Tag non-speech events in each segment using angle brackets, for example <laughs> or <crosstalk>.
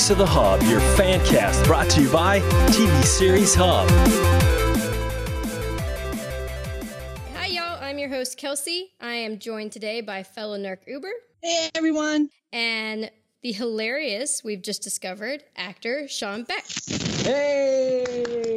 Talks of the Hub, your fan cast brought to you by TV Series Hub. Hi, y'all. I'm your host, Kelsey. I am joined today by fellow Nerk Uber. Hey, everyone. And the hilarious, we've just discovered, actor Sean Baek. Hey!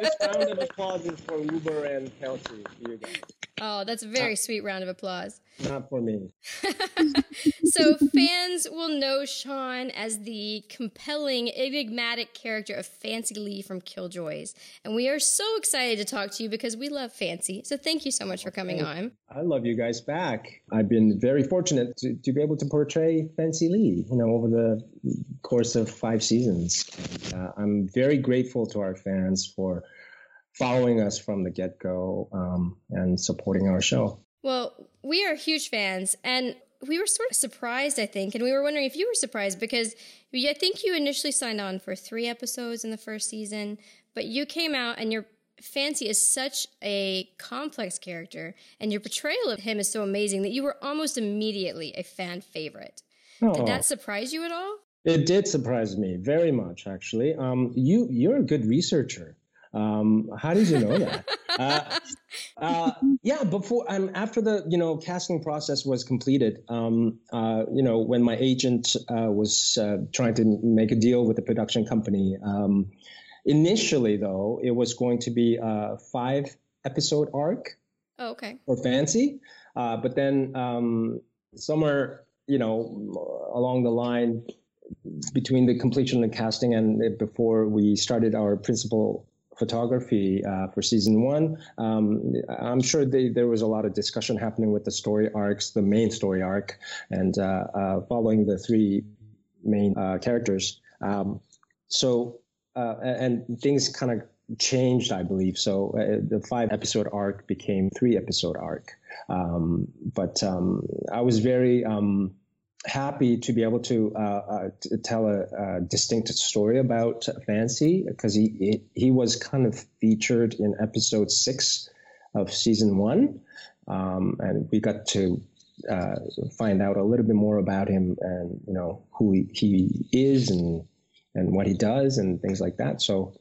This, round of applause is for Uber and Kelsey, you guys. Oh, that's a very sweet round of applause. Not for me. <laughs> so, fans will know Sean as the compelling, enigmatic character of Fancy Lee from Killjoys. And we are so excited to talk to you because we love Fancy. So, thank you so much for coming on. I love you guys back. I've been very fortunate to, to be able to portray Fancy Lee, you know, over the course of five seasons. Uh, I'm very grateful to our fans for following us from the get go um, and supporting our show. Well, we are huge fans, and we were sort of surprised, I think, and we were wondering if you were surprised because I think you initially signed on for three episodes in the first season, but you came out and your Fancy is such a complex character, and your portrayal of him is so amazing that you were almost immediately a fan favorite. Oh. Did that surprise you at all? It did surprise me very much, actually. Um, you you're a good researcher. Um, how did you know that? <laughs> uh, uh, yeah, before um, after the you know casting process was completed, um, uh, you know when my agent uh, was uh, trying to make a deal with the production company. Um, initially, though, it was going to be a five episode arc. Oh, okay. Or Fancy, uh, but then um, somewhere you know along the line between the completion of the casting and before we started our principal photography uh, for season one. Um, I'm sure they, there was a lot of discussion happening with the story arcs, the main story arc, and uh, uh, following the three main uh, characters. Um, so, and things kind of changed, I believe. So uh, the five episode arc became three episode arc. Um, but um, I was very um, happy to be able to, uh, uh, tell a, a, distinct story about Fancy because he, he, he was kind of featured in episode six of season one, um, and we got to uh, find out a little bit more about him and you know who he, he is and and what he does and things like that. So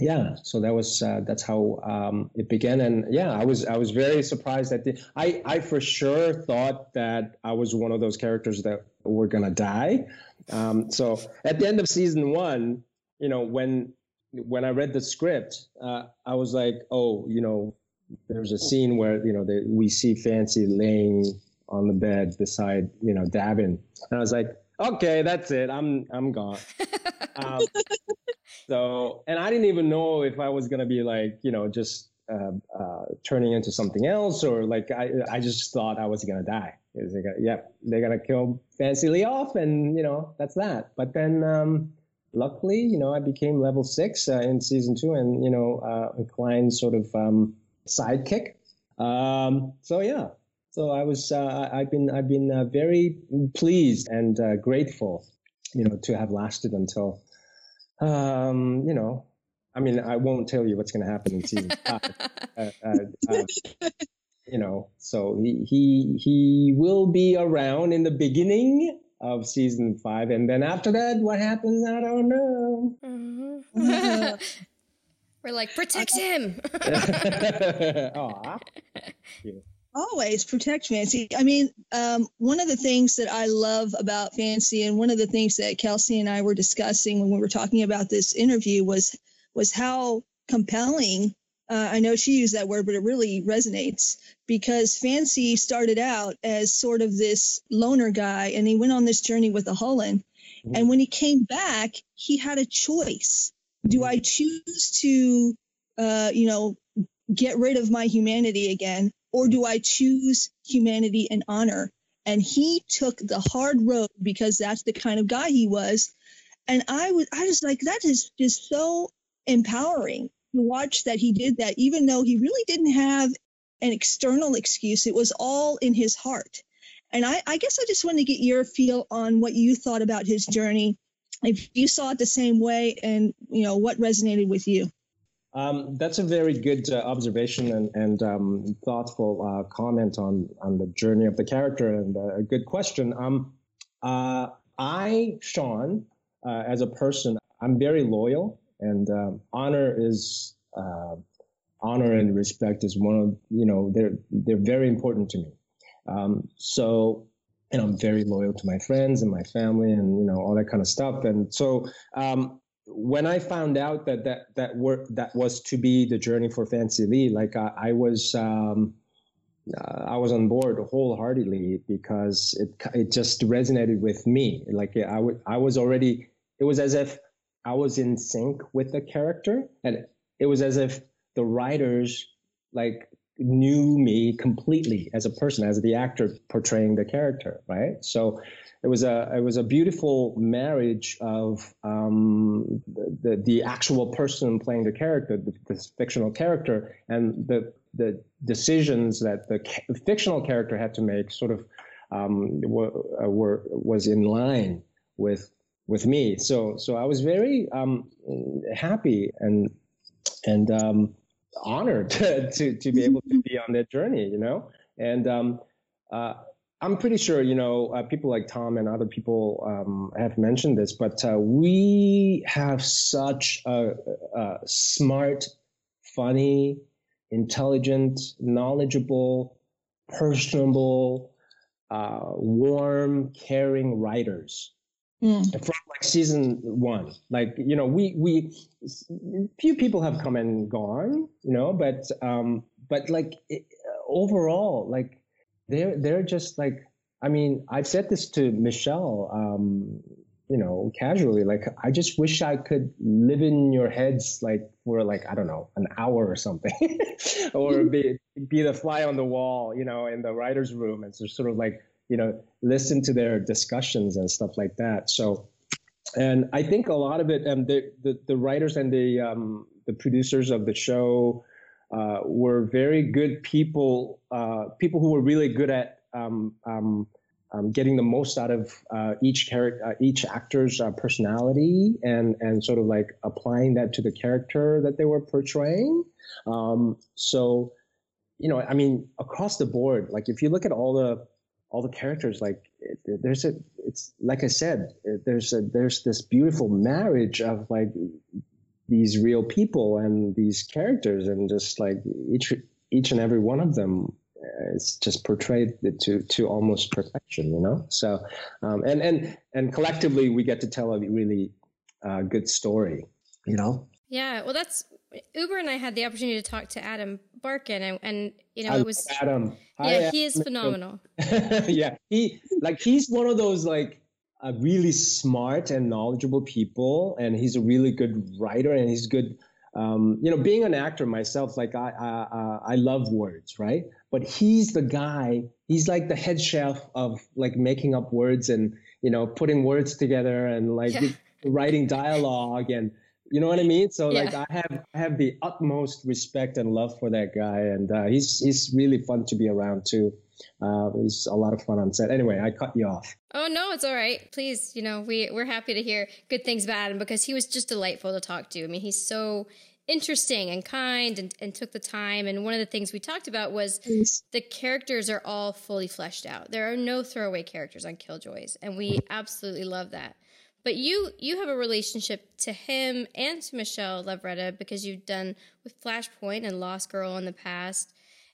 yeah so that was uh, that's how um, it began and yeah i was i was very surprised that the, i i for sure thought that i was one of those characters that were gonna die. Um, so at the end of season one you know when when i read the script uh, i was like oh you know there's a scene where you know they, we see fancy laying on the bed beside you know davin. And i was like okay that's it i'm i'm gone <laughs> um, so, and I didn't even know if I was gonna be like, you know, just uh, uh, turning into something else, or like I, I just thought I was gonna die. They gonna, yep, they're gonna kill Fancy Lee off, and you know, that's that. But then, um, luckily, you know, I became level six uh, in season two, and you know, uh, Khlyen's sort of um, sidekick. Um, so yeah, so I was, uh, I've been, I've been uh, very pleased and uh, grateful, you know, to have lasted until um, you know, I mean, I won't tell you what's going to happen in season <laughs> five. uh, uh, uh, you know, so he he he will be around in the beginning of season five, and then after that, what happens? I don't know. Mm-hmm. <laughs> We're like, protect <laughs> him. Aw. Yeah. Always protect Fancy. I mean, um, one of the things that I love about Fancy, and one of the things that Kelsey and I were discussing when we were talking about this interview was was how compelling. Uh, I know she used that word, but it really resonates because Fancy started out as sort of this loner guy, and he went on this journey with a Hullen. Mm-hmm. And when he came back, he had a choice: Do I choose to, uh, you know, get rid of my humanity again, or do I choose humanity and honor? And he took the hard road because that's the kind of guy he was. And I was, I was like, that is just so empowering to watch that he did that, even though he really didn't have an external excuse. It was all in his heart. And I, I guess I just want to get your feel on what you thought about his journey, if you saw it the same way, and you know what resonated with you. Um, that's a very good uh, observation and, and um, thoughtful uh, comment on, on the journey of the character, and uh, a good question. Um, uh, I, Sean, uh, as a person, I'm very loyal, and um, honor is uh, honor and respect is one of you know they're they're very important to me. Um, so and I'm very loyal to my friends and my family and you know all that kind of stuff. And so um, when I found out that that that work that was to be the journey for Fancy Lee, like I, I was. Um, uh, I was on board wholeheartedly because it it just resonated with me. Like I, w- I was already, it was as if I was in sync with the character, and it was as if the writers like knew me completely as a person, as the actor portraying the character, right? So it was a it was a beautiful marriage of um, the the actual person playing the character, the, the fictional character, and the the decisions that the fictional character had to make sort of um, were, were was in line with with me. So so I was very um, happy and and um, honored <laughs> to, to, to be able to be on that journey, you know. And um, uh, I'm pretty sure, you know, uh, people like Thom and other people um, have mentioned this, but uh, we have such a, a, smart, funny, intelligent, knowledgeable, personable, uh, warm, caring writers Mm. from season one. Like you know, we we few people have come and gone, you know, but um, but like it, overall, like they're they're just like I mean, I've said this to Michelle, um, you know, casually. Like I just wish I could live in your heads, like for like I don't know, an hour or something, <laughs> or be be the fly on the wall, you know, in the writers' room, and so sort of like you know, listen to their discussions and stuff like that. So, and I think a lot of it, um, the, the, the writers and the, um, the producers of the show uh, were very good people, uh, people who were really good at um, um, um getting the most out of uh, each character, uh, each actor's uh, personality, and and sort of like applying that to the character that they were portraying. Um, so, you know, I mean, across the board, like if you look at all the all the characters like there's a it's like i said there's a there's this beautiful marriage of like these real people and these characters and just like each each and every one of them is just portrayed to to almost perfection you know? So um, and and and collectively we get to tell a really uh, good story you know? Yeah well that's uber and i had the opportunity to talk to adam Barken, and, and you know I it was adam yeah, Hi, he is phenomenal. <laughs> yeah, he like he's one of those like uh, really smart and knowledgeable people, and he's a really good writer, and he's good. Um, you know, being an actor myself, like I, I, I love words, right? But he's the guy. He's like the head chef of like making up words and you know putting words together and like yeah. writing dialogue and you know what I mean? So yeah. like I have I have the utmost respect and love for that guy, and uh, he's he's really fun to be around too. Uh, he's a lot of fun on set. Anyway, I cut you off. Oh no, it's all right. Please, you know we we're happy to hear good things about him because he was just delightful to talk to. I mean, he's so interesting and kind and, and took the time. And one of the things we talked about was Please. the characters are all fully fleshed out. There are no throwaway characters on Killjoys, and we absolutely love that. But you you have a relationship to him and to Michelle Lovretta because you've done with Flashpoint and Lost Girl in the past.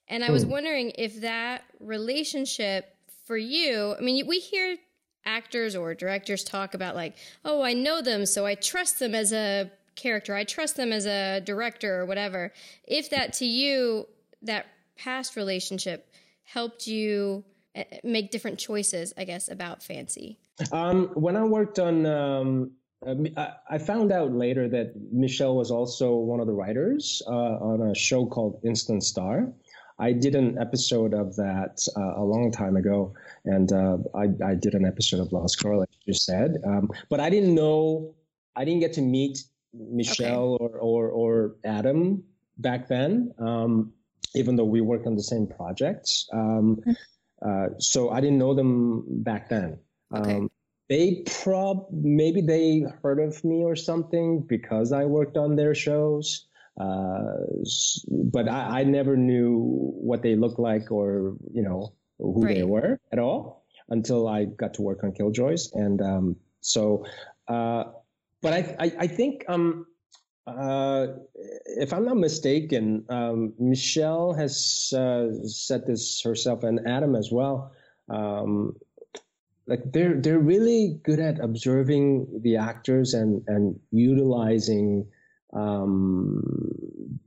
And I was hmm. wondering if that relationship for you, I mean, we hear actors or directors talk about like, oh, I know them, so I trust them as a character. I trust them as a director or whatever. If that to you, that past relationship helped you eh, make different choices, I guess, about Fancy. Um, when I worked on, um, uh, I found out later that Michelle was also one of the writers uh, on a show called Instant Star. I did an episode of that uh, a long time ago, and uh, I, I, did an episode of Lost Girl, like you said. Um, but I didn't know, I didn't get to meet Michelle okay. or, or, or Adam back then, um, even though we worked on the same projects. Um, hmm. uh, so I didn't know them back then. Okay. Um, they prob maybe they heard of me or something because I worked on their shows. Uh, but I, I, never knew what they looked like or you know who right. they were at all. until I got to work on Killjoys. And um, so, uh, but I, I, I think, um, uh, if I'm not mistaken, um, Michelle has uh, said this herself, and Adam as well. Um, like they're they're really good at observing the actors and and utilizing um,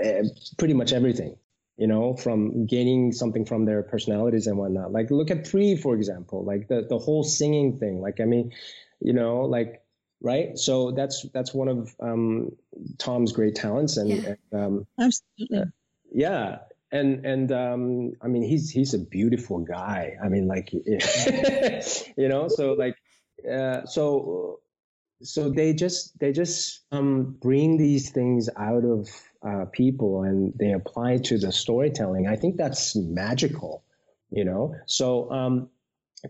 eh, pretty much everything you know from gaining something from their personalities and whatnot. Like look at Pree for example like the the whole singing thing. Like i mean you know like right? So that's that's one of um, thom's great talents and, yeah. and um, absolutely. uh, yeah and and um, I mean he's he's a beautiful guy. I mean like <laughs> you know so like uh, so so they just they just um, bring these things out of uh, people and they apply to the storytelling. I think that's magical, you know. So um,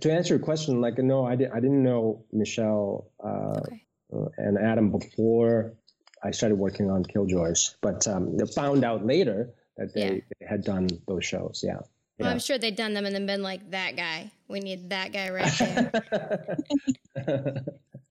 to answer your question, like no, I, di- I didn't know Michelle uh, okay. and Adam before I started working on Killjoys, but um, found out later that they, yeah. they had done those shows. Yeah. Well, I'm sure they'd done them and then been like, that guy. We need that guy right there. <laughs>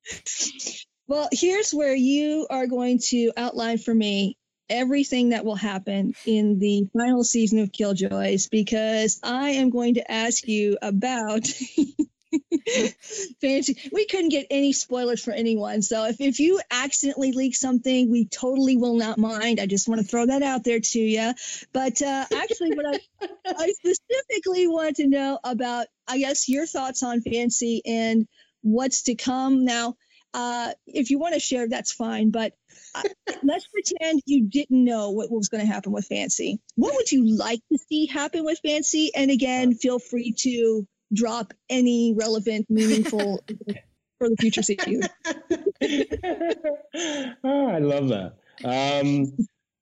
<laughs> well, here's where you are going to outline for me everything that will happen in the final season of Killjoys because I am going to ask you about <laughs> <laughs> fancy. We couldn't get any spoilers for anyone. So if, if you accidentally leak something, we totally will not mind. I just want to throw that out there to you. But uh, actually, what I, I specifically want to know about, I guess, your thoughts on Fancy and what's to come. Now, uh, if you want to share, that's fine. But uh, let's pretend you didn't know what was going to happen with Fancy. What would you like to see happen with Fancy? And again, feel free to drop any relevant, meaningful <laughs> for the future season. <laughs> oh, I love that. Um,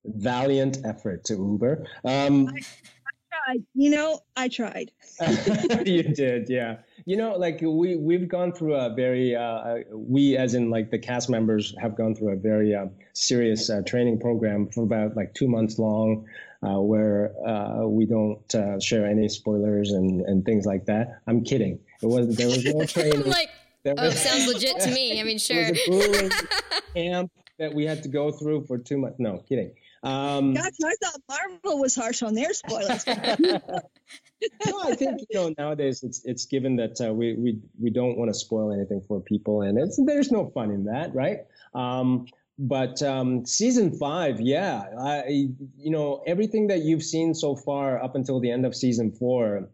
valiant effort to Uber. Um, I, I tried. You know, I tried. <laughs> you did, yeah. You know, like we we've gone through a very uh, we as in like the cast members have gone through a very uh, serious uh, training program for about like two months long uh, where uh, we don't uh, share any spoilers and, and things like that. I'm kidding. It was there was no <laughs> training. like, oh, was, sounds legit to me. I mean, sure. <laughs> It was a <laughs> camp that we had to go through for two months. No, kidding. Um, Gosh, I thought Marvel was harsh on their spoilers. <laughs> no, I think you know nowadays it's it's given that uh, we we we don't want to spoil anything for people, and it's there's no fun in that, right? Um, but um, season five, yeah, I, you know everything that you've seen so far up until the end of season four,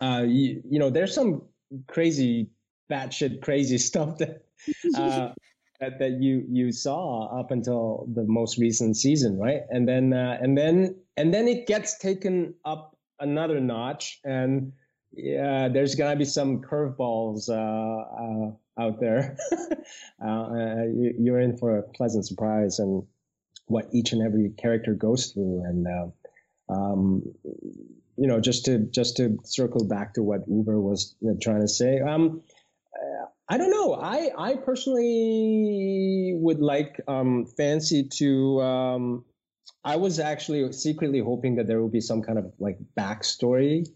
uh, you, you know there's some crazy, batshit crazy <laughs> stuff that, uh, that that you you saw up until the most recent season, right? And then uh, and then and then it gets taken up another notch, and yeah, there's gonna be some curveballs uh, uh, out there, <laughs> uh, uh you, are in for a pleasant surprise and what each and every character goes through. And, uh, um, you know, just to, just to circle back to what Uber was trying to say, um, I don't know. I, I personally would like um, Fancy to. Um, I was actually secretly hoping that there would be some kind of like backstory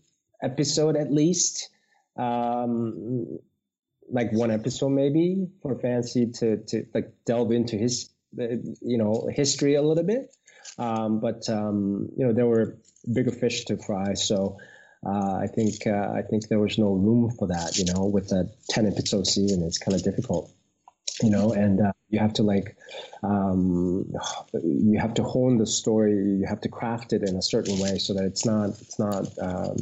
episode at least. Um, like one episode maybe for Fancy to to like delve into his you know history a little bit. Um, but um, you know there were bigger fish to fry, so uh, I think uh, I think there was no room for that. You know, with a ten episode season, it's kind of difficult. You know, and uh, you have to like um, you have to hone the story. You have to craft it in a certain way so that it's not it's not um,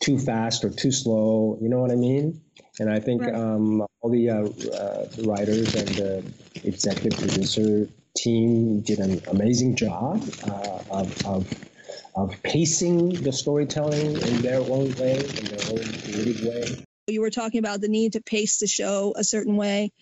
too fast or too slow. You know what I mean? And I think right. um, all the uh, uh, writers and the executive producer team did an amazing job uh, of, of, of pacing the storytelling in their own way, in their own creative way. You were talking about the need to pace the show a certain way.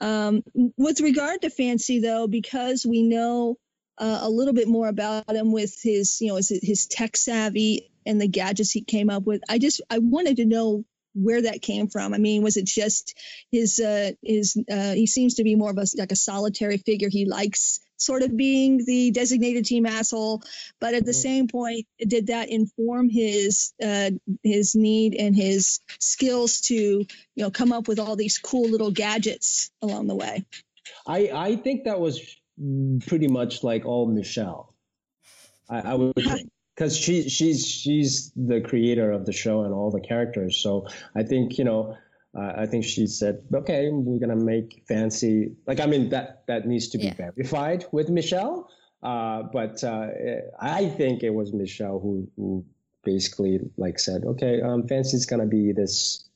Um, with regard to Fancy, though, because we know uh, a little bit more about him with his, you know, his, his tech savvy and the gadgets he came up with. I just I wanted to know where that came from. I mean, was it just his uh, his uh, he seems to be more of a like a solitary figure. He likes sort of being the designated team asshole, but at the mm-hmm. same point, did that inform his uh, his need and his skills to you know come up with all these cool little gadgets along the way? I I think that was pretty much like all Michelle. I, I would <laughs> because she she's she's the creator of the show and all the characters. So I think you know uh, I think she said, okay, we're gonna make fancy. Like, I mean, that that needs to be yeah. verified with Michelle. Uh, but uh, I think it was Michelle who, who basically like said, okay, um, Fancy's gonna be this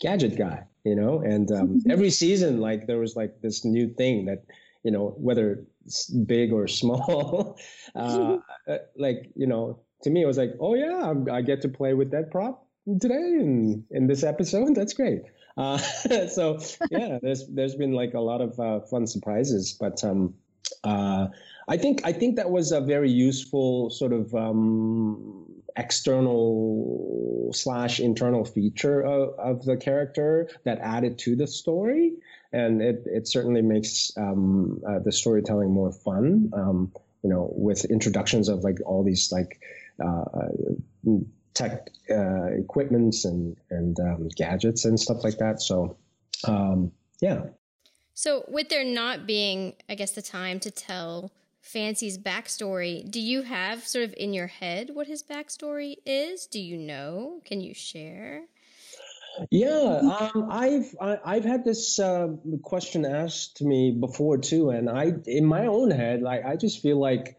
gadget guy, you know. And um, mm-hmm. <laughs> every season, like there was like this new thing that, you know, whether it's big or <laughs> small, uh, <laughs> uh, like you know, to me it was like, oh yeah, I get to play with that prop today in in this episode. That's great. Uh, <laughs> so yeah, there's there's been like a lot of uh, fun surprises, but um, uh, I think I think that was a very useful sort of um, external slash internal feature of, of, the character that added to the story, and it it certainly makes um, uh, the storytelling more fun. Um, you know, with introductions of like all these like uh, tech uh, equipments and and um, gadgets and stuff like that. So, um, yeah. So, with there not being, I guess, the time to tell Fancy's backstory, do you have sort of in your head what his backstory is? Do you know? Can you share? Yeah, um, I've I, have i have had this uh, question asked to me before too, and I, in my own head, like I just feel like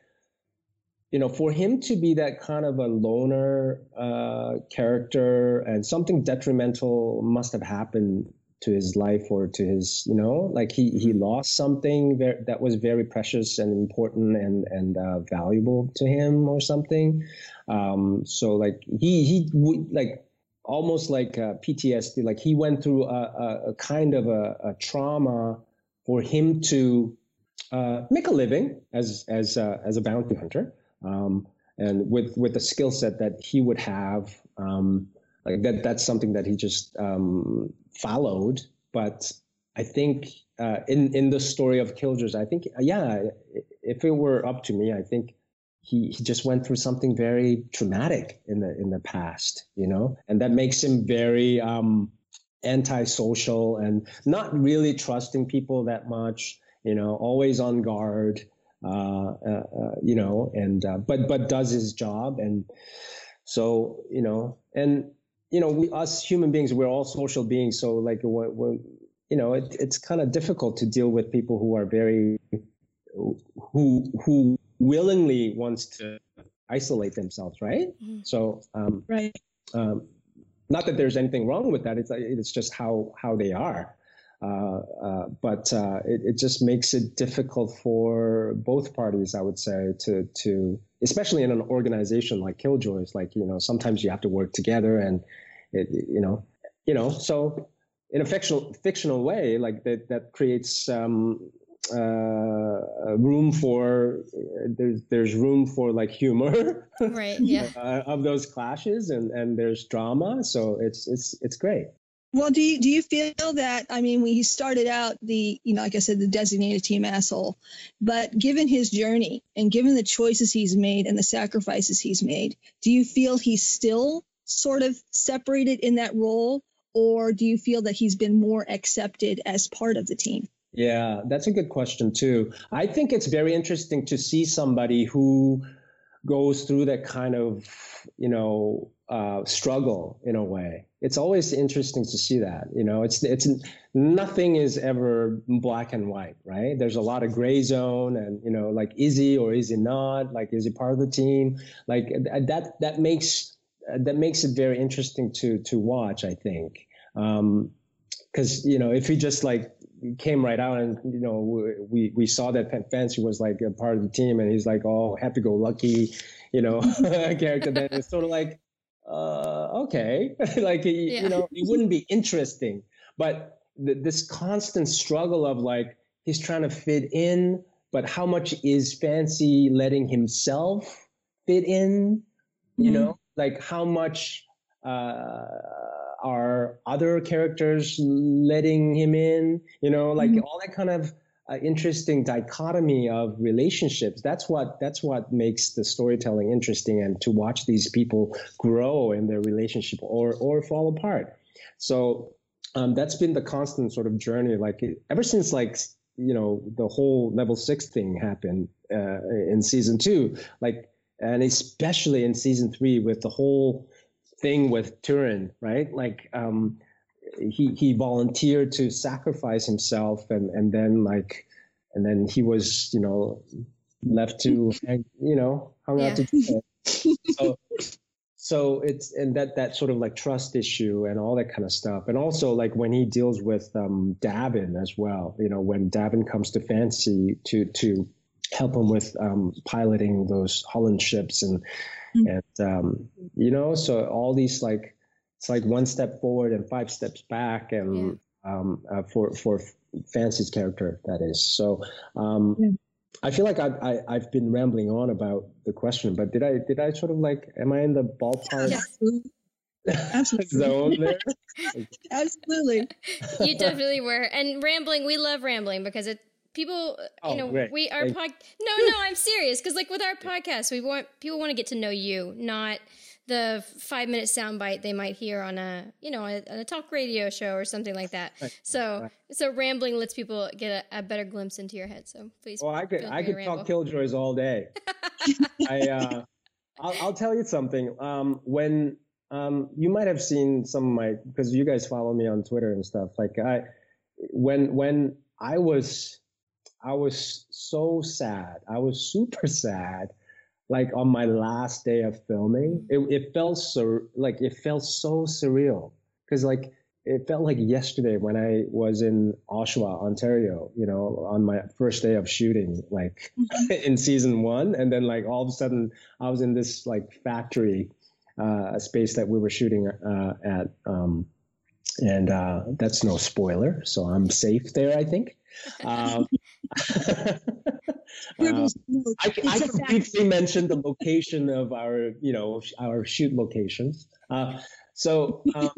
you know, for him to be that kind of a loner uh, character and something detrimental must have happened to his life or to his, you know, like he, he mm-hmm. lost something very, that was very precious and important and, and uh, valuable to him or something. Um, so like he, he would like almost like uh, PTSD, like he went through a, a, a kind of a, a, trauma for him to uh, make a living as, as, as a bounty hunter. Um, and with with the skill set that he would have, um, like that that's something that he just um, followed. But I think uh, in in the story of Killjoys, I think yeah, if it were up to me, I think he, he just went through something very traumatic in the in the past, you know, and that makes him very um, antisocial and not really trusting people that much, you know, always on guard. Uh, uh, uh, you know, and but but does his job, and so you know, and you know, we us human beings, we're all social beings, so like when, when you know, it, it's kind of difficult to deal with people who are very who who willingly wants to isolate themselves, right? Mm-hmm. So, um, right. Um, not that there's anything wrong with that. It's it's just how how they are. Uh, uh, but uh, it, it, just makes it difficult for both parties, I would say, to to especially in an organization like Killjoys. Like you know, sometimes you have to work together, and it, you know, you know, so in a fictional fictional way, like that that creates. Um, uh, room for uh, there's there's room for like humor right yeah uh, <laughs> of those clashes and and there's drama so it's it's it's great well, do you do you feel that? I mean, we he started out the you know, like I said, the designated team asshole, but given his journey and given the choices he's made and the sacrifices he's made, do you feel he's still sort of separated in that role, or do you feel that he's been more accepted as part of the team? Yeah, that's a good question too. I think it's very interesting to see somebody who goes through that kind of you know uh, struggle in a way. It's always interesting to see that. You know, it's it's nothing is ever black and white, right? There's a lot of gray zone, and you know, like is he or is he not? Like is he part of the team? Like that that makes that makes it very interesting to to watch. I think. Um, because you know if he just like came right out and you know we we saw that Fancy was like a part of the team and he's like oh happy go lucky you know <laughs> character then it's sort of like uh, okay, <laughs> like yeah. you know, it wouldn't be interesting. But th- this constant struggle of like he's trying to fit in, but how much is Fancy letting himself fit in? You mm-hmm. know, like how much uh, are other characters letting him in? You know, like mm-hmm. all that kind of uh, interesting dichotomy of relationships. That's what that's what makes the storytelling interesting, and to watch these people grow in their relationship or or fall apart. So um, that's been the constant sort of journey, like ever since like you know the whole level six thing happened uh, in season two, like and especially in season three with the whole thing with Turin, right? Like um, he he volunteered to sacrifice himself and and then like and then he was you know left to you know hung yeah. out to do so <laughs> so it's and that that sort of like trust issue and all that kind of stuff and also like when he deals with um davin as well you know when davin comes to fancy to to help him with um piloting those Hullen ships and mm-hmm. and um you know so all these like it's like one step forward and five steps back, and yeah. um, uh, for for Fancy's character that is. So um, yeah. I feel like I've I, have i have been rambling on about the question, but did I did I sort of like am I in the ballpark? Absolutely. <laughs> zone there? <laughs> Absolutely. You definitely were. And rambling, we love rambling because it people oh, you know great. we our pod no no i'm serious because like with our podcast we want people want to get to know you not the five minute soundbite they might hear on a you know a, a, talk radio show or something like that. Right. So right. so rambling lets people get a, a, better glimpse into your head. So please. Well, I could I could talk killjoys all day. <laughs> I uh, I'll, I'll, tell you something. Um, when um, you might have seen some of my because you guys follow me on Twitter and stuff. Like I when when I was I was so sad. I was super <laughs> sad like on my last day of filming, it, it felt so like it felt so surreal because like it felt like yesterday when I was in Oshawa, Ontario, you know, on my first day of shooting, like mm-hmm. <laughs> in season one. And then like all of a sudden I was in this like factory, uh, space that we were shooting, uh, at, um, and, uh, that's no spoiler. So I'm safe there, I think. <laughs> Um, <laughs> uh, I, I could briefly mention the location of our, you know, our shoot locations. Uh, so, um,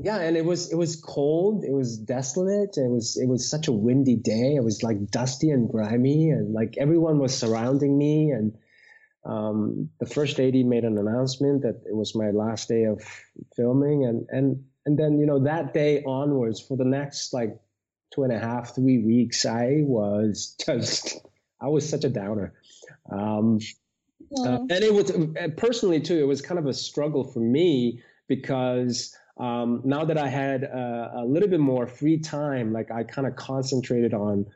yeah, and it was it was cold. It was desolate. It was it was such a windy day. It was like dusty and grimy, and like everyone was surrounding me. And um, the first AD made an announcement that it was my last day of filming, and and and then you know that day onwards for the next like two and a half, three weeks, I was <laughs> just, I was such a downer. Um, uh, and it was uh, personally too, it was kind of a struggle for me because um, now that I had uh, a little bit more free time, like I kind of concentrated on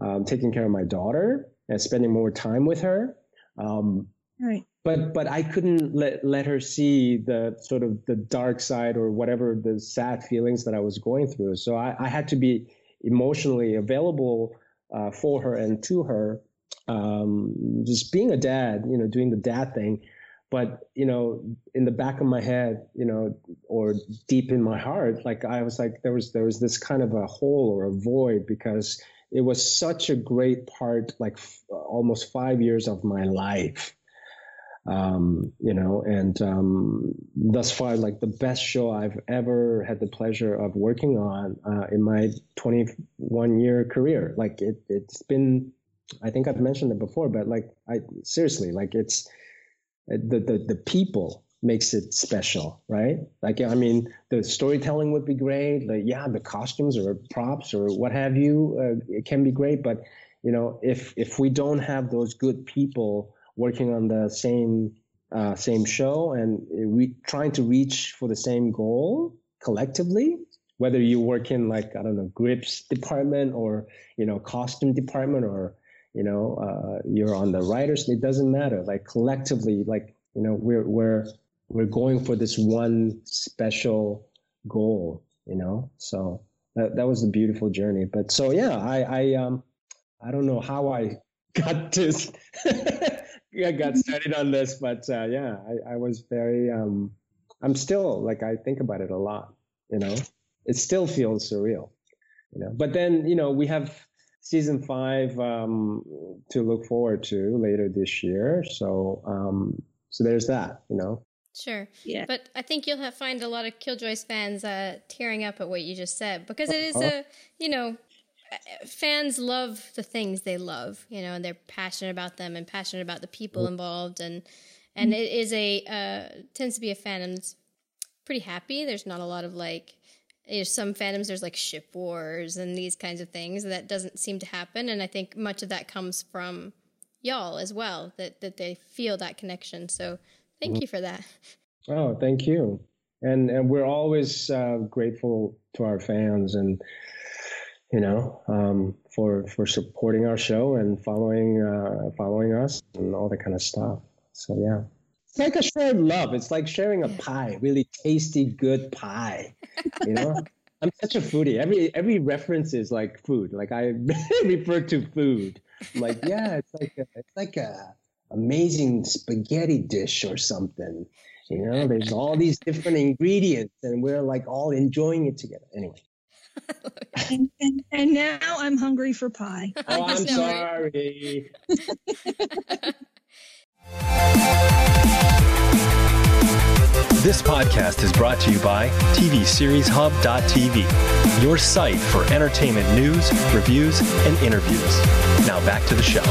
um, taking care of my daughter and spending more time with her. Um, right. But but I couldn't let let her see the sort of the dark side or whatever the sad feelings that I was going through. So I, I had to be emotionally available uh, for her and to her. Um, just being a dad, you know, doing the dad thing. But, you know, in the back of my head, you know, or deep in my heart, like I was like, there was, there was this kind of a hole or a void because it was such a great part, like f- almost five years of my life um, you know, and um, thus far, like the best show I've ever had the pleasure of working on uh, in my 21 year career. Like it, it's been, I think I've mentioned it before, but like I seriously, like it's the the the people makes it special, right? Like I mean, the storytelling would be great. Like yeah, the costumes or props or what have you, uh, it can be great, but you know, if if we don't have those good people working on the same uh, same show and we trying to reach for the same goal collectively whether you work in like i don't know grips department or you know costume department or you know uh, you're on the writers it doesn't matter like collectively like you know we're we're we're going for this one special goal you know so that, that was a beautiful journey but so yeah i i um i don't know how i <laughs> got this <laughs> I got started on this, but uh, yeah, I, I was very. Um, I'm still like I think about it a lot. You know, it still feels surreal. You know, but then you know we have season five um, to look forward to later this year. So um, so there's that. You know. Sure. Yeah. But I think you'll have, find a lot of Killjoys fans uh, tearing up at what you just said because it is uh-huh. a, you know, fans love the things they love, you know, and they're passionate about them and passionate about the people mm-hmm. involved, and and it is a uh, tends to be a fandom that's pretty happy. There's not a lot of like. You know, some fandoms there's like ship wars and these kinds of things that doesn't seem to happen and i think much of that comes from y'all as well that that they feel that connection so thank mm-hmm. you for that oh thank you and and we're always uh, grateful to our fans and you know, um, for for supporting our show and following uh, following us and all that kind of stuff. So yeah, it's like a shared love. It's like sharing a pie, really tasty, good pie. You know, <laughs> I'm such a foodie. Every every reference is like food. Like I <laughs> refer to food. I'm like yeah, it's like a, it's like a amazing spaghetti dish or something. You know, there's all these different ingredients, and we're like all enjoying it together. Anyway and, <laughs> and, and, now I'm hungry for pie. Oh, I'm sorry. This podcast is brought to you by TVSeriesHub.tv, your site for entertainment news, reviews, and interviews. Now back to the show.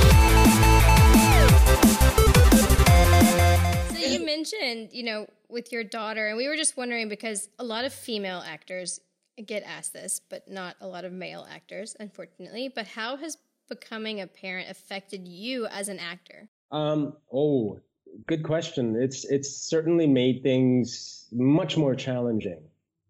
So you mentioned, you know, with your daughter, and we were just wondering because a lot of female actors get asked this, but not a lot of male actors, unfortunately. But how has becoming a parent affected you as an actor? Um, oh, good question. It's it's certainly made things much more challenging.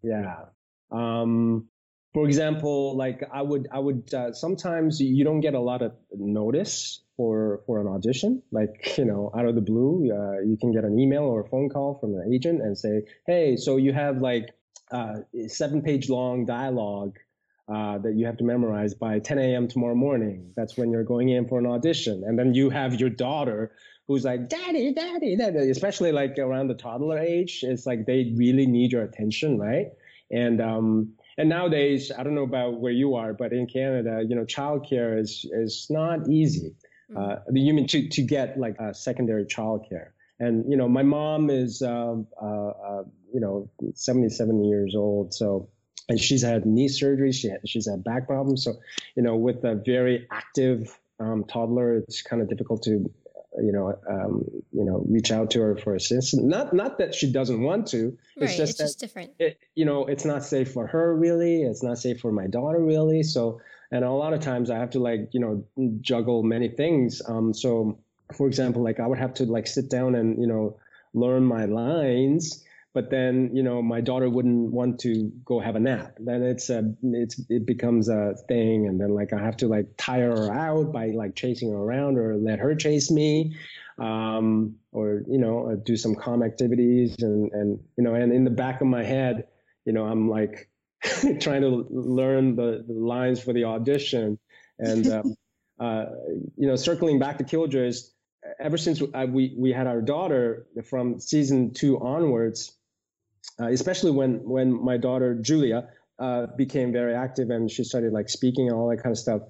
Yeah. Um, for example, like I would I would uh, sometimes you don't get a lot of notice for for an audition. Like you know, out of the blue, uh, you can get an email or a phone call from an agent and say, "Hey, so you have like uh, seven page long dialogue uh, that you have to memorize by 10 a.m. tomorrow morning. That's when you're going in for an audition. And then you have your daughter who's like, Daddy, Daddy, Daddy, especially like around the toddler age. It's like they really need your attention, right? And, um, and nowadays, I don't know about where you are, but in Canada, you know, childcare is, is not easy. Mm-hmm. Uh, you mean to, to get like a secondary childcare. And, you know, my mom is, uh, uh, uh you know, 77 years old. So, and she's had knee surgery. She had, she's had back problems. So, you know, with a very active um, toddler, it's kind of difficult to, you know, um, you know, reach out to her for assistance. Not, not that she doesn't want to. It's right, just it's just different. It, you know, it's not safe for her really. It's not safe for my daughter really. So, and a lot of times I have to like, you know, juggle many things. Um, so, for example, like I would have to like sit down and you know learn my lines but then you know my daughter wouldn't want to go have a nap. Then it's a it's it becomes a thing. And then like i have to like tire her out by like chasing her around or let her chase me um, or you know uh, do some calm activities. And and you know and in the back of my head you know i'm like <laughs> trying to learn the, the lines for the audition. And um, <laughs> uh, you know circling back to killjoys ever since uh, we we had our daughter from season two onwards uh, especially when when my daughter Julia uh, became very active and she started like speaking and all that kind of stuff.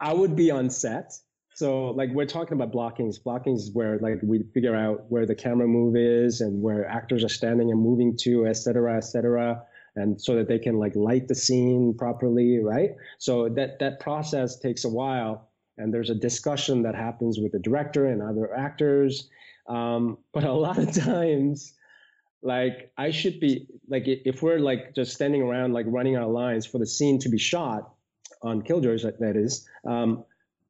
I would be on set. So like we're talking about blockings. Blockings is where like we figure out where the camera move is and where actors are standing and moving to, et cetera, et cetera, and so that they can like light the scene properly, right? So that that process takes a while, and there's a discussion that happens with the director and other actors. Um, but a lot of <laughs> times like I should be like if we're like just standing around like running our lines for the scene to be shot on Killjoys that is um,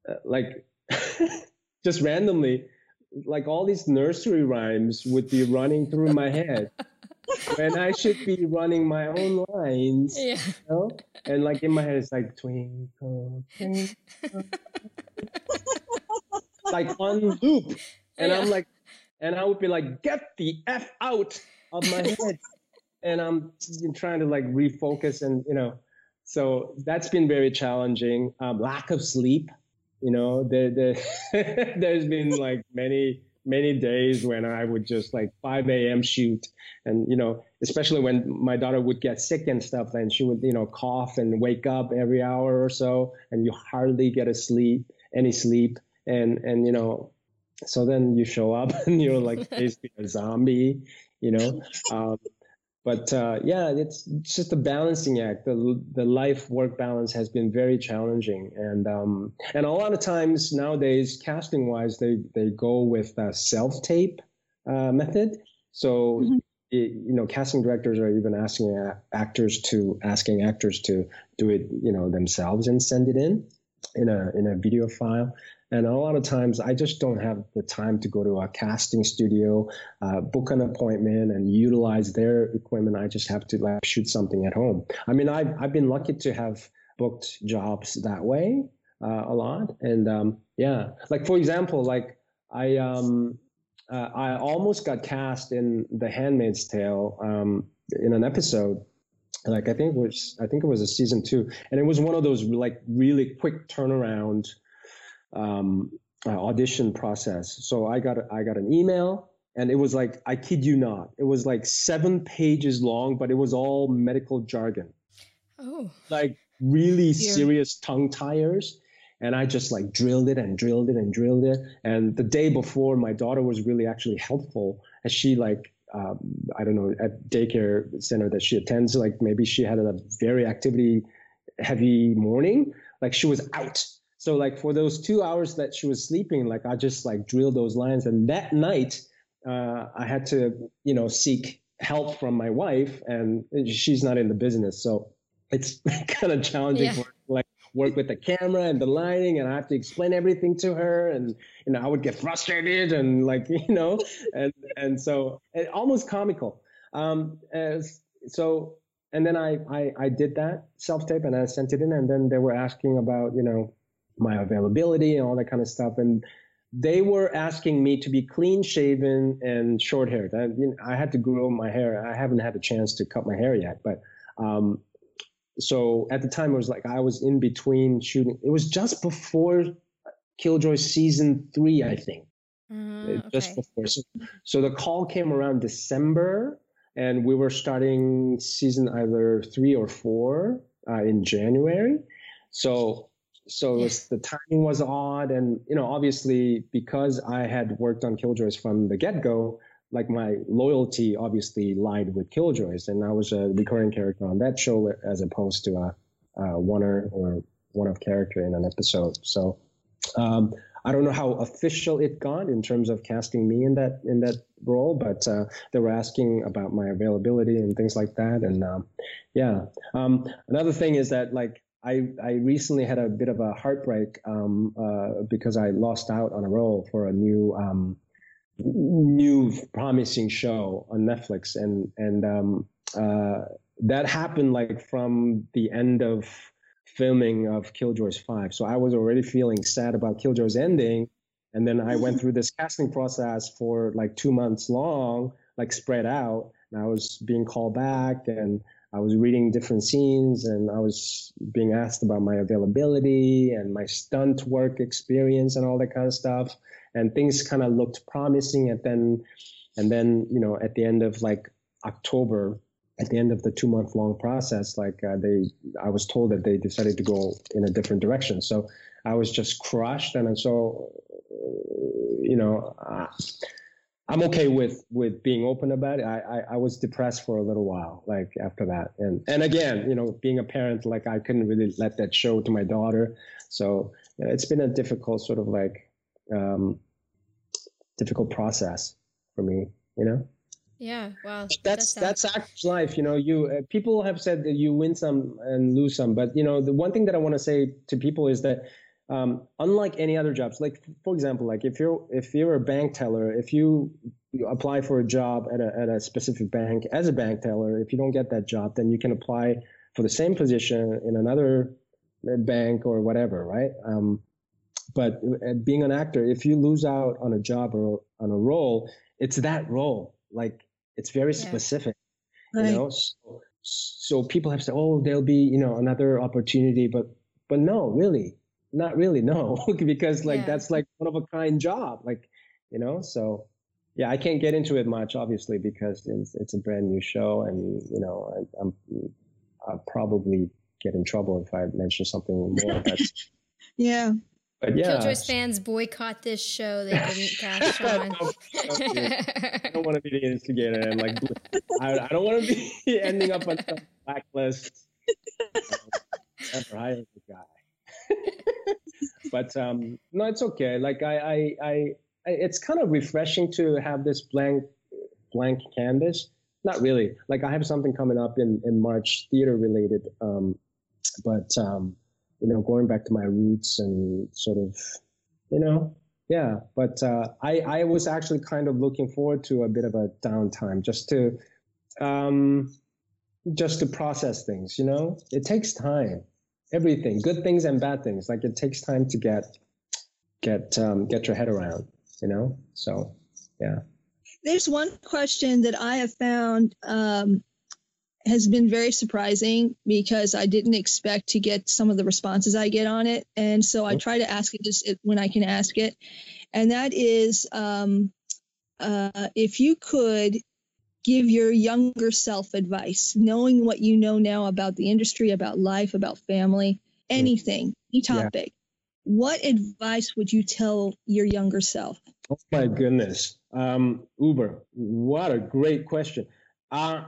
uh, like <laughs> just randomly like all these nursery rhymes would be running through my head <laughs> and I should be running my own lines yeah. you know? and like in my head it's like twinkle twinkle <laughs> like on loop and yeah. I'm like and I would be like get the f out of my <laughs> head. and I'm trying to like refocus and, you know, so that's been very challenging. Um, lack of sleep, you know, there, there, <laughs> there's been like many, many days when I would just like 5 a.m. shoot. And, you know, especially when my daughter would get sick and stuff, then she would, you know, cough and wake up every hour or so, and you hardly get a sleep, any sleep. And, and, you know, so then you show up <laughs> and you're like basically a zombie you know um, but uh, yeah, it's, it's, just a balancing act. The the life work balance has been very challenging, and um, and a lot of times nowadays, casting wise, they they go with a self tape uh, method. So. Mm-hmm. It, you know, casting directors are even asking actors to asking actors to do it, you know, themselves and send it in in a in a video file. And a lot of times I just don't have the time to go to a casting studio, uh, book an appointment and utilize their equipment. I just have to like shoot something at home. I mean, I've, I've been lucky to have booked jobs that way uh, a lot. And um, yeah, like for example, like I, um, uh, I almost got cast in The Handmaid's Tale um, in an episode like I think it was I think it was a season two, and it was one of those like really quick turnaround um, uh, audition process. So I got I got an email, and it was like I kid you not, it was like seven pages long, but it was all medical jargon. Oh, like really serious tongue tires. And I just like drilled it and drilled it and drilled it. And the day before, my daughter was really actually helpful, as she like um, I don't know, at daycare center that she attends, like maybe she had a very activity heavy morning, like she was out so like for those two hours that she was sleeping, like I just like drilled those lines. And that night, uh, I had to, you know, seek help from my wife, and she's not in the business, so it's <laughs> kind of challenging yeah. for like work with the camera and the lighting, and I have to explain everything to her, and you know I would get frustrated and like <laughs> you know, and and so it, almost comical. Um, as, so and then I, I I did that self tape and I sent it in, and then they were asking about you know my availability and all that kind of stuff. And they were asking me to be clean shaven and short haired. I, you know, I, had to grow my hair. I haven't had a chance to cut my hair yet, but um, so at the time it was like I was in between shooting. It was just before Killjoy season three, I think. Uh, okay. Just before. So, so the call came around December, and we were starting season either three or four uh, in January. So so yeah. was, the timing was odd and you know obviously because i had worked on killjoys from the get-go like my loyalty obviously lied with killjoys and i was a recurring character on that show as opposed to a, a one or one of character in an episode so um, i don't know how official it got in terms of casting me in that in that role but uh, they were asking about my availability and things like that and um, yeah um, another thing is that like I, I recently had a bit of a heartbreak um, uh, because I lost out on a role for a new um, new promising show on Netflix, and and um, uh, that happened like from the end of filming of Killjoys Five. So I was already feeling sad about Killjoys ending, and then I went through this casting process for like two months long, like spread out. And I was being called back and I was reading different scenes and I was being asked about my availability and my stunt work experience and all that kind of stuff. And things kind of looked promising. And then, and then, you know, at the end of like October, at the end of the two month long process, like uh, they, I was told that they decided to go in a different direction. So I was just crushed. And so, you know, uh, I'm okay with with being open about it. I, I, I was depressed for a little while, like after that, and and again, you know, being a parent, like I couldn't really let that show to my daughter, so you know, it's been a difficult sort of like um, difficult process for me, you know. Yeah, well, that's that's, that's actor's life. You know, you uh, people have said that you win some and lose some, but you know, the one thing that I want to say to people is that um, unlike any other jobs, like for example, like if you're if you're a bank teller, if you, you apply for a job at a at a specific bank as a bank teller, if you don't get that job, then you can apply for the same position in another bank or whatever, right? Um, but uh, being an actor, if you lose out on a job or on a role, it's that role. Like it's very yeah. specific, right. you know. So, so people have said, oh, there'll be you know another opportunity, but but no, really, not really no <laughs> because like yeah. that's like one of a kind job like you know so yeah i can't get into it much obviously because it's, it's a brand new show and you know I, am I'll probably get in trouble if i mention something more but <laughs> yeah But yeah, Killjoys fans boycott this show. They didn't <laughs> cast Sean. I don't want to be the instigator. I'm like, I, I don't want to be ending up on some blacklist. Um, ever hired the guy. But um, no, it's okay. Like I, I, I, it's kind of refreshing to have this blank, blank canvas. Not really. Like I have something coming up in in March, theater related. Um, but um, you know, going back to my roots and sort of, you know, yeah. But uh, I, I was actually kind of looking forward to a bit of a downtime just to, um, just to process things. You know, it takes time. Everything, good things and bad things. Like it takes time to get, get, um, get your head around. You know, so yeah. There's one question that I have found um, has been very surprising because I didn't expect to get some of the responses I get on it. And so I try to ask it just when I can ask it. And that is um, uh, if you could give your younger self advice, knowing what you know now about the industry, about life, about family, anything, any topic, yeah. what advice would you tell your younger self? Oh my goodness. Um, Uber, what a great question. Uh,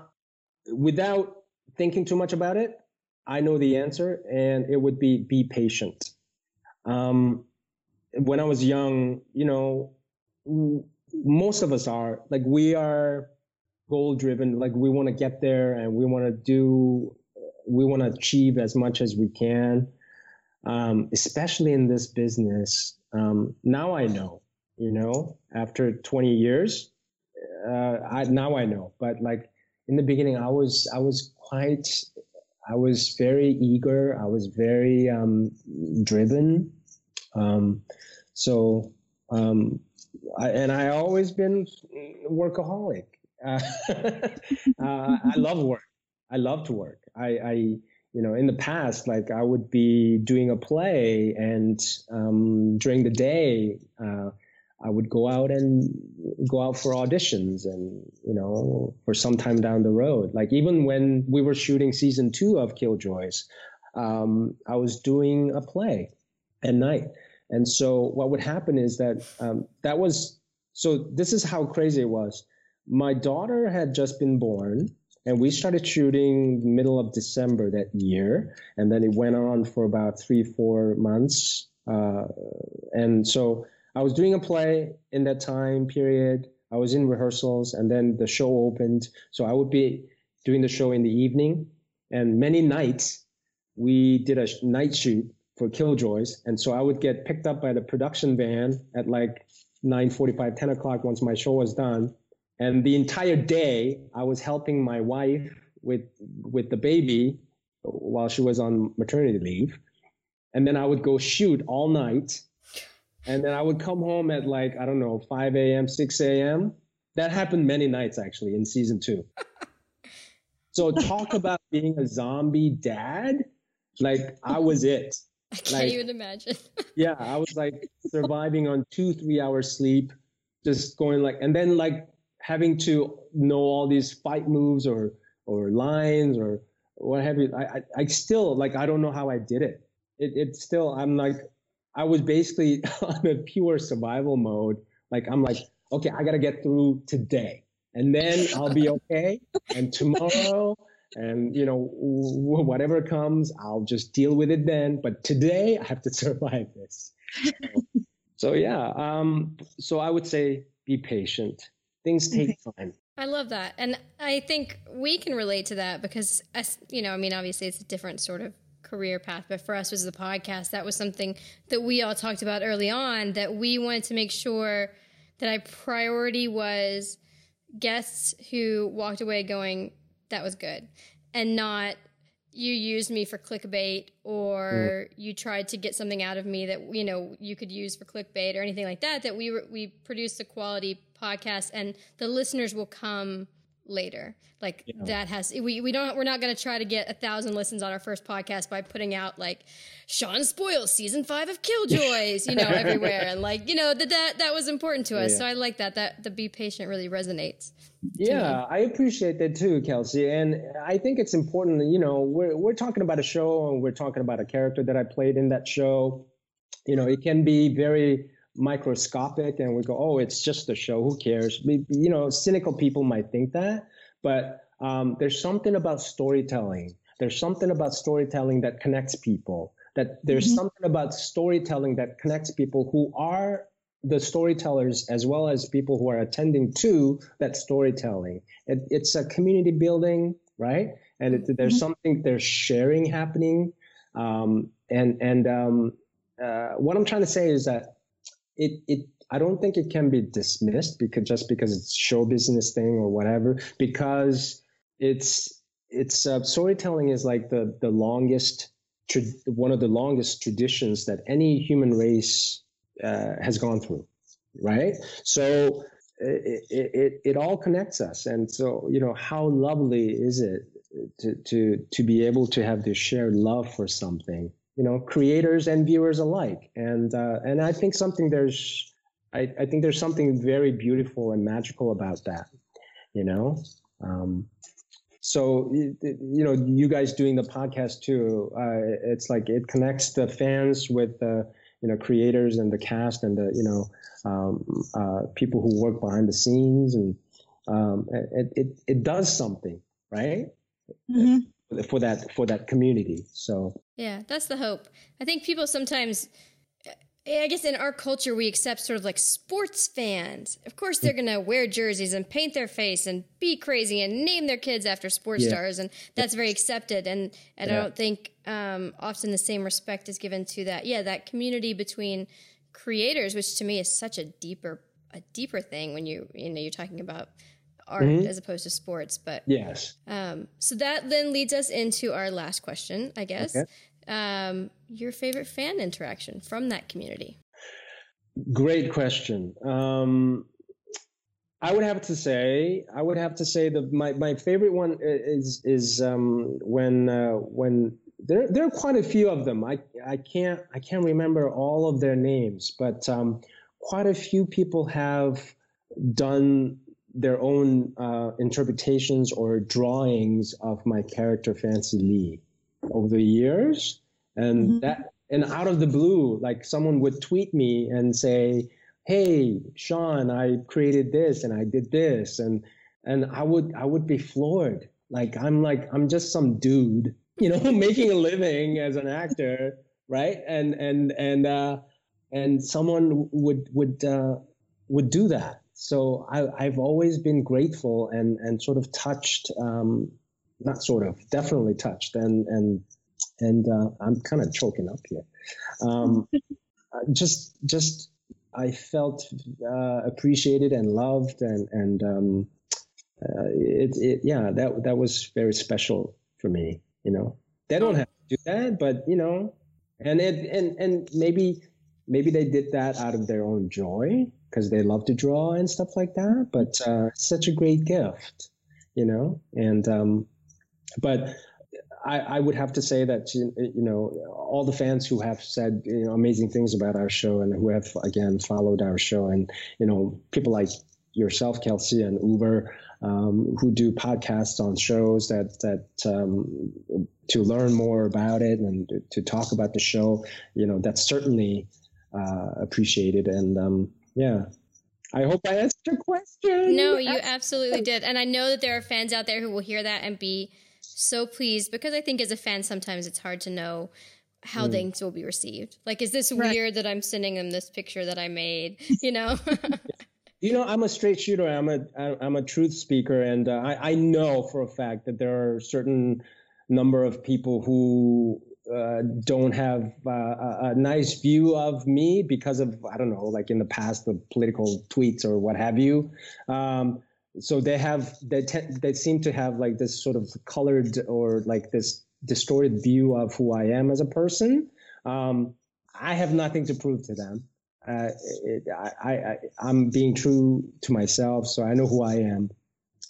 without thinking too much about it, I know the answer, and it would be be patient. Um, when I was young, you know, most of us are like we are goal driven. Like we want to get there, and we want to do, we want to achieve as much as we can. Um, especially in this business. Um, now I know, you know, after 20 years, uh, I, now I know. But like in the beginning, I was I was quite I was very eager. I was very um, driven. Um, so um, I, and I always been workaholic. <laughs> Uh, I love work. I love to work. I, I, you know, in the past, like I would be doing a play, and um, during the day, uh, I would go out and go out for auditions and, you know, for some time down the road. Like even when we were shooting season two of Killjoys, um, I was doing a play at night. And so what would happen is that um, that was, so this is how crazy it was. My daughter had just been born and we started shooting middle of December that year. And then it went on for about three, four months. Uh, and so, I was doing a play in that time period. I was in rehearsals and then the show opened. So I would be doing the show in the evening. And many nights we did a night shoot for Killjoys. And so I would get picked up by the production van at like 9 45, 10 o'clock once my show was done. And the entire day I was helping my wife with with the baby while she was on maternity leave. And then I would go shoot all night and then I would come home at like I don't know 5 a.m. 6 a.m. That happened many nights actually in season two. so talk <laughs> about being a zombie dad. Like I was it. I can't like, even imagine. <laughs> yeah, I was like surviving on two, three hours sleep, just going like, and then like having to know all these fight moves or or lines or what have you. I, I, I still like I don't know how I did it. It it's still I'm like I was basically <laughs> on a pure survival mode. Like I'm like, okay, I gotta get through today, and then I'll be <laughs> okay. and tomorrow, and you know, whatever comes, I'll just deal with it then. But today, I have to <laughs> survive this. so, yeah, um, so I would say be patient. Things take mm-hmm. time. I love that. And I think we can relate to that because, as, you know, I mean, obviously it's a different sort of career path, but for us was the podcast. That was something that we all talked about early on that we wanted to make sure that our priority was guests who walked away going, that was good, and not you used me for clickbait or mm. you tried to get something out of me that you know you could use for clickbait or anything like that that we were, we produce a quality podcast and the listeners will come later. Like yeah. that has we we don't we're not going to try to get a thousand listens on our first podcast by putting out like Sean spoils season five of Killjoys, you know, everywhere, <laughs> and like you know that that that was important to us. Yeah. So I like that that the be patient really resonates. Yeah, I appreciate that too, Kelsey, and I think it's important. You know, we're we're talking about a show and we're talking about a character that I played in that show. you know, it can be very microscopic and we go, oh, it's just a show. Who cares? You know, cynical people might think that, but um, there's something about storytelling. There's something about storytelling that connects people. That there's mm-hmm. something about storytelling that connects people who are the storytellers as well as people who are attending to that storytelling. It, it's a community building, right? And it, there's mm-hmm. something there's sharing happening. Um, and and um, uh, what I'm trying to say is that it it I don't think it can be dismissed because just because it's show business thing or whatever because it's it's uh, storytelling is like the the longest one of the longest traditions that any human race uh, has gone through right? So it, it, it all connects us. And so you know how lovely is it to to to be able to have this shared love for something you know creators and viewers alike. And uh, and i think something there's I, I think there's something very beautiful and magical about that you know? Um, so you know you guys doing the podcast too uh, it's like it connects the fans with the you know creators and the cast and the you know um, uh, people who work behind the scenes and um, it, it, it does something right mm-hmm for that for that community. So yeah, that's the hope. I think people sometimes. I guess in our culture, we accept sort of like sports fans. Of course, they're going to wear jerseys and paint their face and be crazy and name their kids after sports yeah. stars, and that's very accepted. And and yeah. I don't think um, often the same respect is given to that. Yeah, that community between creators, which to me is such a deeper a deeper thing when you you know you're talking about art mm-hmm. as opposed to sports. But yes. Um, so that then leads us into our last question, I guess. Okay. Um, your favorite fan interaction from that community? Great question. Um, I would have to say, I would have to say that my, my favorite one is is um, when uh, when there there are quite a few of them. I I can't I can't remember all of their names, but um, quite a few people have done their own uh, interpretations or drawings of my character Fancy Lee over the years, and mm-hmm. that and out of the blue, like someone would tweet me and say, "Hey, Sean, I created this and I did this," and and I would I would be floored. Like I'm like I'm just some dude, <laughs> you know, <laughs> making a living as an actor, right? And and and uh, and someone would would uh, would do that so I, have always been grateful and and sort of touched, um, not sort of, definitely touched, and and and uh, I'm kind of choking up here. Um, <laughs> just just I felt uh, appreciated and loved, and and um, uh, it, it yeah that that was very special for me. You know, they don't have to do that, but you know, and it and and maybe maybe they did that out of their own joy because they love to draw and stuff like that. But uh, such a great gift, you know. And um, but I, I, would have to say that you know all the fans who have said you know amazing things about our show and who have again followed our show and you know people like yourself, Kelsey, and Uber, um, who do podcasts on shows that that um, to learn more about it and to talk about the show. You know that's certainly uh, appreciated and um, yeah. I hope I answered your question. No, you absolutely did. And I know that there are fans out there who will hear that and be so pleased because I think as a fan, sometimes it's hard to know how mm. things will be received. Like, is this right. weird that I'm sending them this picture that I made? <laughs> You know? <laughs> you know, I'm a straight shooter. I'm a I'm a truth speaker, and uh, I I know for a fact that there are certain number of people who uh, don't have uh, a, a, nice view of me because of I don't know, like in the past, the political tweets or what have you. Um, so they have they te- they seem to have like this sort of colored or like this distorted view of who I am as a person. Um, I have nothing to prove to them. Uh, it, I, I, I'm being true to myself, so I know who I am.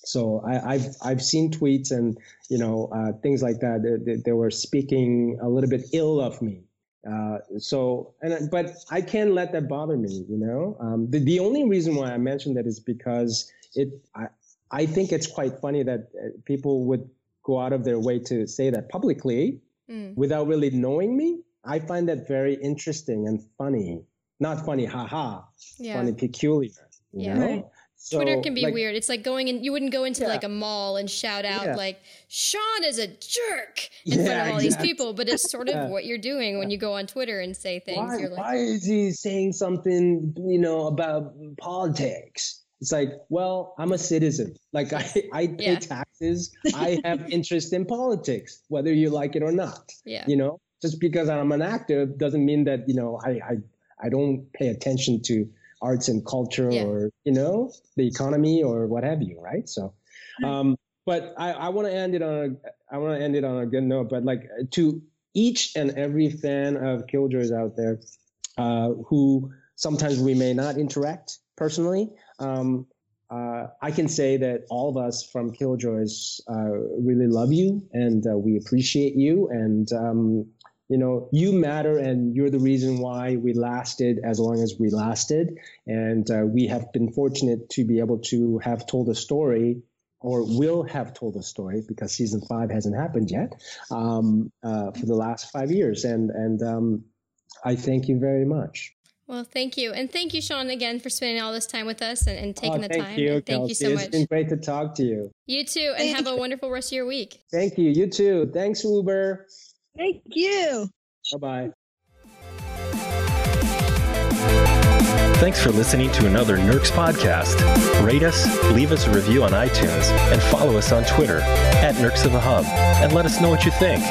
So I, have I've seen tweets and you know uh, things like that. They, they, were speaking a little bit ill of me. Uh, so and but I can't let that bother me. You know, um, the the only reason why I mentioned that is because it I I think it's quite funny that uh, people would go out of their way to say that publicly mm. without really knowing me. I find that very interesting and funny. Not funny, haha. Yeah. Funny, peculiar. yeah. Know? So, Twitter can be like, weird. It's like going in. You wouldn't go into yeah. like a mall and shout out yeah. like Sean is a jerk in yeah, front of all exactly. these people, but it's sort of what you're doing when you go on Twitter and say things. Why, like, why is he saying something you know about politics? It's like, well, I'm a citizen. Like I, I pay taxes. <laughs> I have interest in politics, whether you like it or not. Yeah. You know, just because I'm an actor doesn't mean that you know I I, I don't pay attention to arts and culture yeah. or you know the economy or what have you right so um but i i want to end it on a i want to end it on a good note but like to each and every fan of killjoys out there uh who sometimes we may not interact personally um uh, I can say that all of us from Killjoys uh, really love you and uh, we appreciate you. And um, you know, you matter and you're the reason why we lasted as long as we lasted. And uh, we have been fortunate to be able to have told a story or will have told a story because season five hasn't happened yet um, uh, for the last five years. And, and um, I thank you very much. Well, thank you. And thank you, Sean, again for spending all this time with us and, and oh, taking oh, the time. You, thank Kelsey. you so much. It's been great to talk to you. You too. And have a wonderful rest of your week. Thank you. You too. Thanks, Uber. Thank you. Bye bye. Thanks for listening to another Nerks podcast. Rate us, leave us a review on iTunes, and follow us on Twitter at Nerks of the Hub, and let us know what you think.